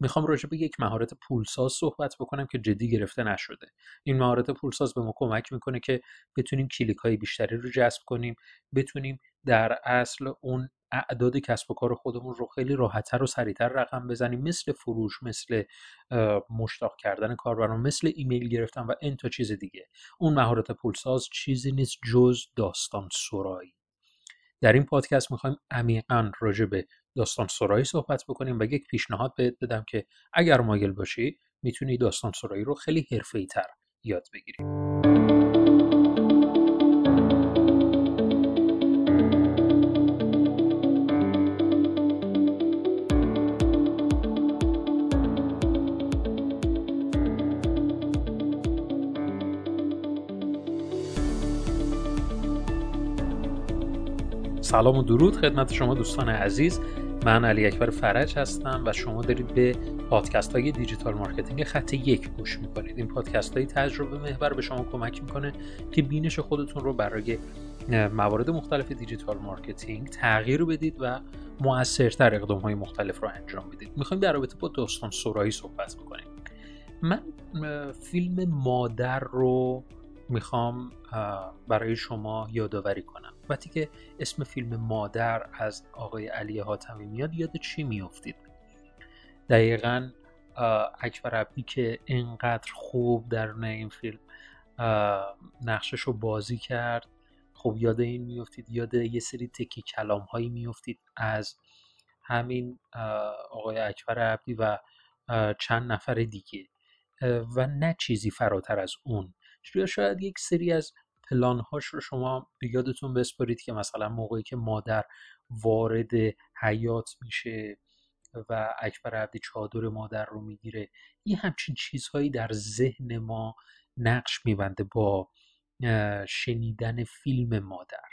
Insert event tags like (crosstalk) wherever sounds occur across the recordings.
می‌خوام راجع به یک مهارت پولساز صحبت بکنم که جدی گرفته نشده. این مهارت پولساز به ما کمک می‌کنه که بتونیم کلیک های بیشتری رو جذب کنیم بتونیم در اصل اون اعداد کسب و کار خودمون رو خیلی راحتتر و سریعتر رقم بزنیم. مثل فروش مثل مشتاق کردن کاربران مثل ایمیل گرفتن و این تا چیز دیگه. اون مهارت پولساز چیزی نیست جز داستان سرایی. در این پادکست می‌خوایم عمیقا راجع به داستان سرایی صحبت بکنیم و یک پیشنهاد بهت بدم که اگر مایل باشی می‌تونی داستان سرایی رو خیلی حرفه‌ای تر یاد بگیری. سلام و درود خدمت شما دوستان عزیز. من علی اکبر فرج هستم و شما دارید به پادکست های digital marketing خط یک گوش می‌کنید. این پادکست های تجربه محور به شما کمک می‌کنه که بینش خودتون رو برای موارد مختلف digital marketing تغییر بدید و موثرتر اقدام های مختلف رو انجام بدید. می‌خوایم در رابطه با داستان سرایی صحبت بکنیم. من فیلم مادر رو می‌خوام برای شما یادآوری کنم. وقتی که اسم فیلم مادر از آقای علی حاتمی میاد یاد چی میافتید؟ دقیقا اکبر عبدی که اینقدر خوب در این فیلم نقشش رو بازی کرد خب یاد این میافتید یاد یه سری تکی کلام هایی میافتید از همین آقای اکبر عبدی و چند نفر دیگه. و نه چیزی فراتر از اون. شاید یک سری از پلانهاش رو شما به یادتون بسپارید که مثلا موقعی که مادر وارد حیات میشه و اکبر عبدی چادر مادر رو می‌گیره یه همچین چیزهایی در ذهن ما نقش میبنده با شنیدن فیلم مادر.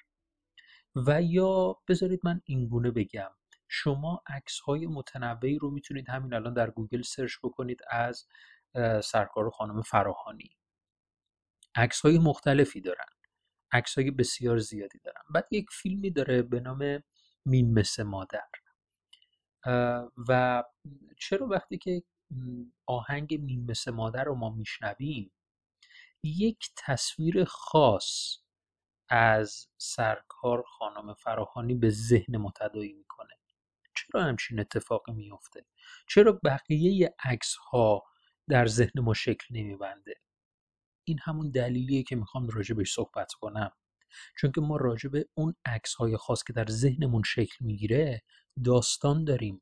و یا بذارید من اینگونه بگم شما عکس های متنوعی رو می‌تونید همین الان در گوگل search بکنید از سرکار خانم فراهانی. عکس های مختلفی دارن. عکس های بسیار زیادی دارن. بعد یک فیلمی داره به نام میم مثل مادر. و چرا وقتی که آهنگ میم مثل مادر رو ما میشنویم یک تصویر خاص از سرکار خانم فراهانی به ذهن متدایی می‌کنه. چرا همچین اتفاقی میفته چرا بقیه عکس ها در ذهن ما شکل نمیبنده؟ این همون دلیلیه که می‌خوام راجع بهش صحبت کنم. چون که ما راجع به اون عکس های خاص که در ذهنمون شکل می‌گیره داستان داریم.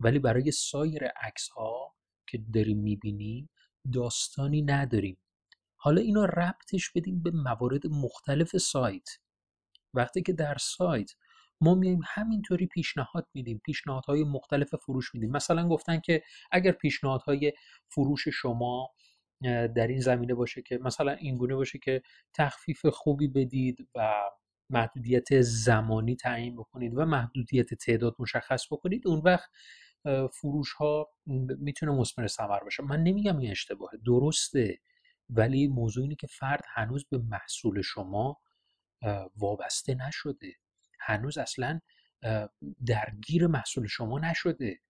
ولی برای سایر عکس ها که داریم می‌بینیم داستانی نداریم. حالا اینا ربطش بدیم به موارد مختلف سایت. وقتی که در سایت ما میایم همینطوری پیشنهاد میدیم پیشنهادهای مختلف فروش میدیم. مثلا گفتن که اگر پیشنهادهای فروش شما در این زمینه باشه که مثلا اینگونه باشه که تخفیف خوبی بدید و محدودیت زمانی تعیین بکنید و محدودیت تعداد مشخص بکنید اون وقت فروش ها می‌تونه مثمر ثمر باشه. من نمیگم این اشتباهه درسته ولی موضوع اینه که فرد هنوز به محصول شما وابسته نشده. هنوز اصلا درگیر محصول شما نشده.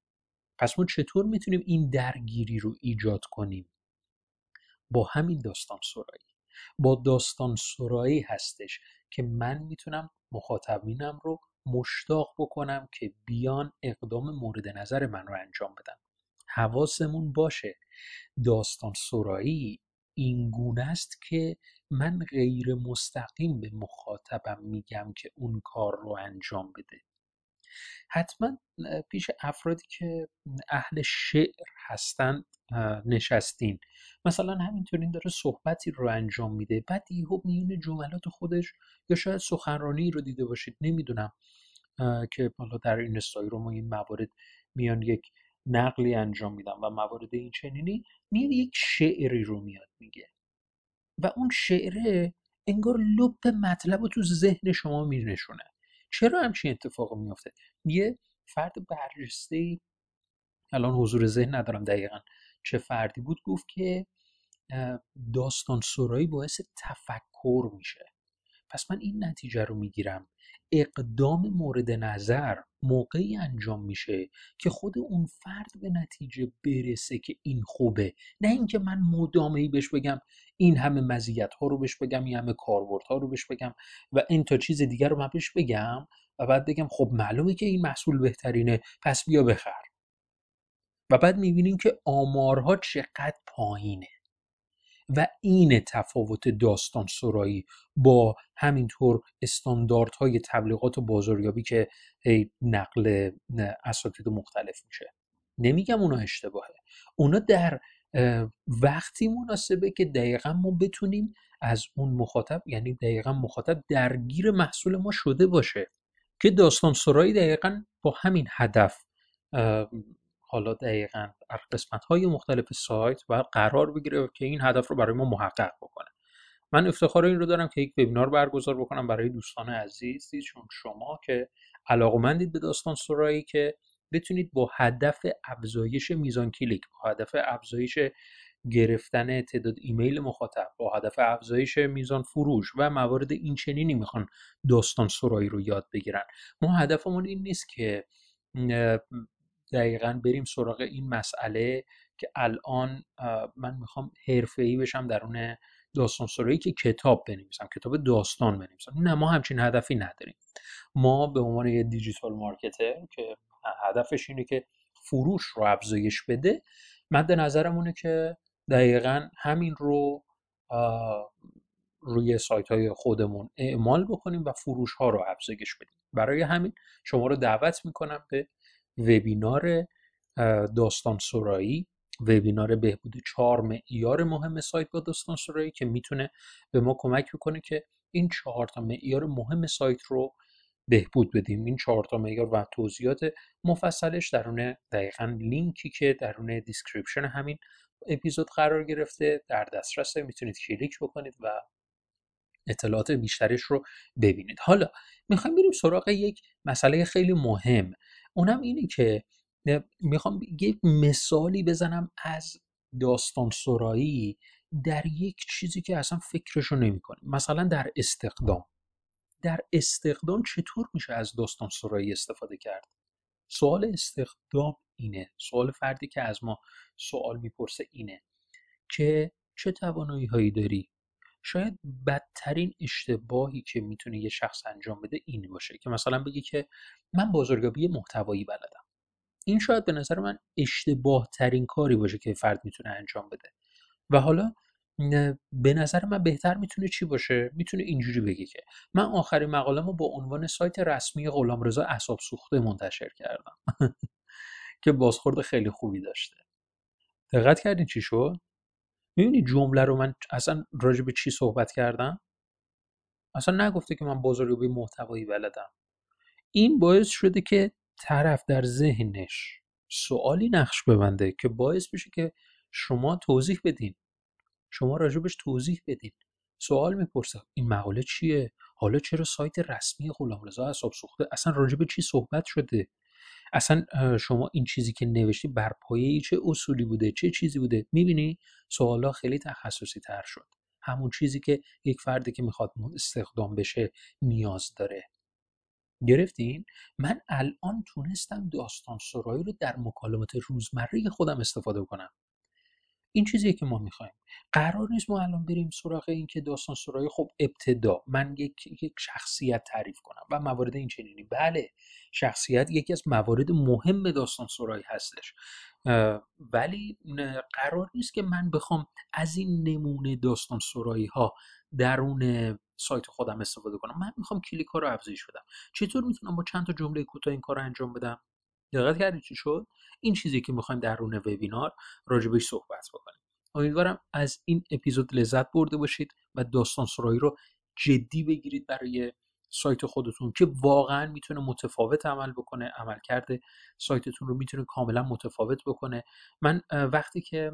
پس ما چطور می‌تونیم این درگیری رو ایجاد کنیم؟ با همین داستان سرایی. با داستان سرایی هستش که من می‌تونم مخاطبینم رو مشتاق بکنم که بیان اقدام مورد نظر من رو انجام بدن. حواسمون باشه. داستان سرایی این گونه است که من غیر مستقیم به مخاطبم میگم که اون کار رو انجام بده. حتما پیش افرادی که اهل شعر هستند نشستین. مثلا همینطوری داره صحبتی رو انجام میده. بعد یهو میونه جملات خودش یا شاید سخنرانی رو دیده باشید. نمی‌دونم که حالا در این رو ما این موارد میان یک نقلی انجام میدن و موارد این چنینی میاد یک شعری رو میاد میگه. و اون شعره انگار لپ مطلب رو تو ذهن شما مینشونه. چرا همچین اتفاق میفته یه فرد برجسته الان حضور ذهن ندارم دقیقا. چه فردی بود گفت که داستان سرایی باعث تفکر میشه. پس من این نتیجه رو می‌گیرم. اقدام مورد نظر موقعی انجام میشه که خود اون فرد به نتیجه برسه که این خوبه. نه اینکه من مدامه بهش بگم این همه مزیت ها رو بهش بگم این همه کاربرد ها رو بهش بگم و این تا چیز دیگر رو من بهش بگم و بعد بگم خب معلومه که این محصول بهترینه پس بیا بخر. و بعد می‌بینیم که آمارها چقدر پایینه. و این تفاوت داستان سرایی با همینطور استانداردهای تبلیغات و بازاریابی که نقل اساتید مختلف میشه. نمیگم اونا اشتباهه. اونا در وقتی مناسبه که دقیقا ما بتونیم از اون مخاطب یعنی دقیقا مخاطب درگیر محصول ما شده باشه که داستان سرایی دقیقا با همین هدف حالا دقیقا در قسمت های مختلف سایت و قرار بگیره که این هدف رو برای ما محقق بکنه. من افتخار این رو دارم که یک وبینار برگزار بکنم برای دوستان عزیز چون شما که علاقمندید به داستان سرایی که بتونید با هدف افزایش میزان کلیک با هدف افزایش گرفتن تعداد ایمیل مخاطب با هدف افزایش میزان فروش و موارد این چنینی می‌خوان داستان سرایی رو یاد بگیرن. ما هدفمون این نیست که دقیقا بریم سراغ این مسئله که الان من می‌خوام ای بشم درون داستان سرایی که کتاب بنویسم کتاب داستان بنویسم. نه ما همچین هدفی نداریم. ما به عنوان یه دیجیتال مارکتر که هدفش اینه که فروش رو افزایش بده مد نظرمونه که دقیقا همین رو روی سایت های خودمون اعمال بکنیم و فروش ها رو افزایش بدیم. برای همین شما رو دعوت می‌کنم به وبینار داستان سرایی. وبینار بهبود چهار معیار مهم سایت با داستان سرایی که می‌تونه به ما کمک می‌کنه که این چهار تا معیار مهم سایت رو بهبود بدیم. این چهار تا معیار و توضیحات مفصلش درون دقیقا لینکی که درون description همین اپیزود قرار گرفته. در دسترس می‌تونید کلیک بکنید و اطلاعات بیشترش رو ببینید. حالا می‌خوایم بریم سراغ یک مسئله خیلی مهم. اونم اینه که می‌خوام یک مثالی بزنم از داستان سرایی در یک چیزی که اصلا فکرشو نمی کنیم مثلا در استقدام. در استقدام چطور میشه از داستان سرایی استفاده کرد؟ سوال استخدام اینه. سوال فردی که از ما سوال می‌پرسه اینه که چه توانایی هایی داری شاید بدترین اشتباهی که می‌تونه یه شخص انجام بده این باشه که مثلا بگی که من بازارگابی محتوایی بلدم. این شاید به نظر من اشتباه ترین کاری باشه که فرد می‌تونه انجام بده. و حالا به نظر من بهتر می‌تونه چی باشه؟ می‌تونه اینجوری بگه که من آخرین مقالمو با عنوان سایت رسمی غلامرضا اعصاب سوخته منتشر کردم. (laughs) که بازخورد خیلی خوبی داشته. دقت کردین چی شد؟ می‌بینی جمله رو من اصلا راجع به چی صحبت کردم؟ اصلا نگفته که من بازاریابی محتوایی بلدم. این باعث شده که طرف در ذهنش سوالی نقش ببنده که باعث بشه که شما توضیح بدین. شما راجبش توضیح بدین. سوال می‌پرسه این مقاله چیه؟ حالا چرا سایت رسمی غلامرضا اعصاب سوخته؟ اصلا راجب چی صحبت شده؟ اصلا شما این چیزی که نوشتی بر پایه چه اصولی بوده چه چیزی بوده؟ می‌بینی؟ سوالا خیلی تخصصی تر شد. همون چیزی که یک فردی که می‌خواد استخدام بشه نیاز داره. گرفتین؟ من الان تونستم داستان سرایی رو در مکالمات روزمره خودم استفاده کنم. این چیزیه که ما می‌خوایم. قرار نیست ما الان بریم سراغ این که داستان سرایی. خب ابتدا من یک, یک شخصیت تعریف کنم و موارد این چنینی. بله شخصیت یکی از موارد مهم داستان سرایی هستش. ولی قرار نیست که من بخوام از این نمونه داستان سرایی ها درون سایت خودم استفاده کنم. من می‌خوام کلیک ها رو افزایش بدم. چطور می‌تونم با چند تا جمله کوتاه این کار رو انجام بدم؟ دقت کردید چی شد؟ این چیزی که می‌خوایم درون وبینار راجبش صحبت بکنیم. امیدوارم از این اپیزود لذت برده باشید و داستان سرایی رو جدی بگیرید برای سایت خودتون که واقعا می‌تونه متفاوت عمل بکنه عمل کرده سایتتون رو می‌تونه کاملا متفاوت بکنه. من وقتی که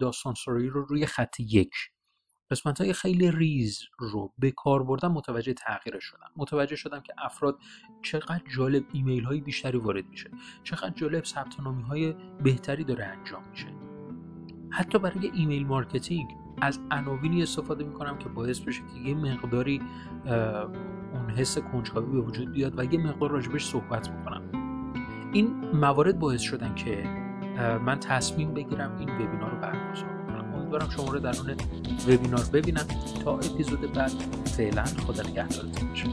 داستان سرایی رو روی خط یک قسمت های خیلی ریز رو به کار بردم متوجه تغییرش شدم. متوجه شدم که افراد چقدر جالب ایمیل های بیشتری وارد میشه. چقدر جالب ثبت نامی های بهتری داره انجام میشه. حتی برای email marketing از عناوینی استفاده می‌کنم که باعث بشه که یه مقداری اون حس کنجکاوی به وجود بیاد و یه مقدار راجبش صحبت می‌کنم این موارد باعث شدن که من تصمیم بگیرم این وبینار رو برگزار امیدوارم شما رو درون وبینار ببینم تا اپیزود بعد فعلا خدا نگهدارتون باشه.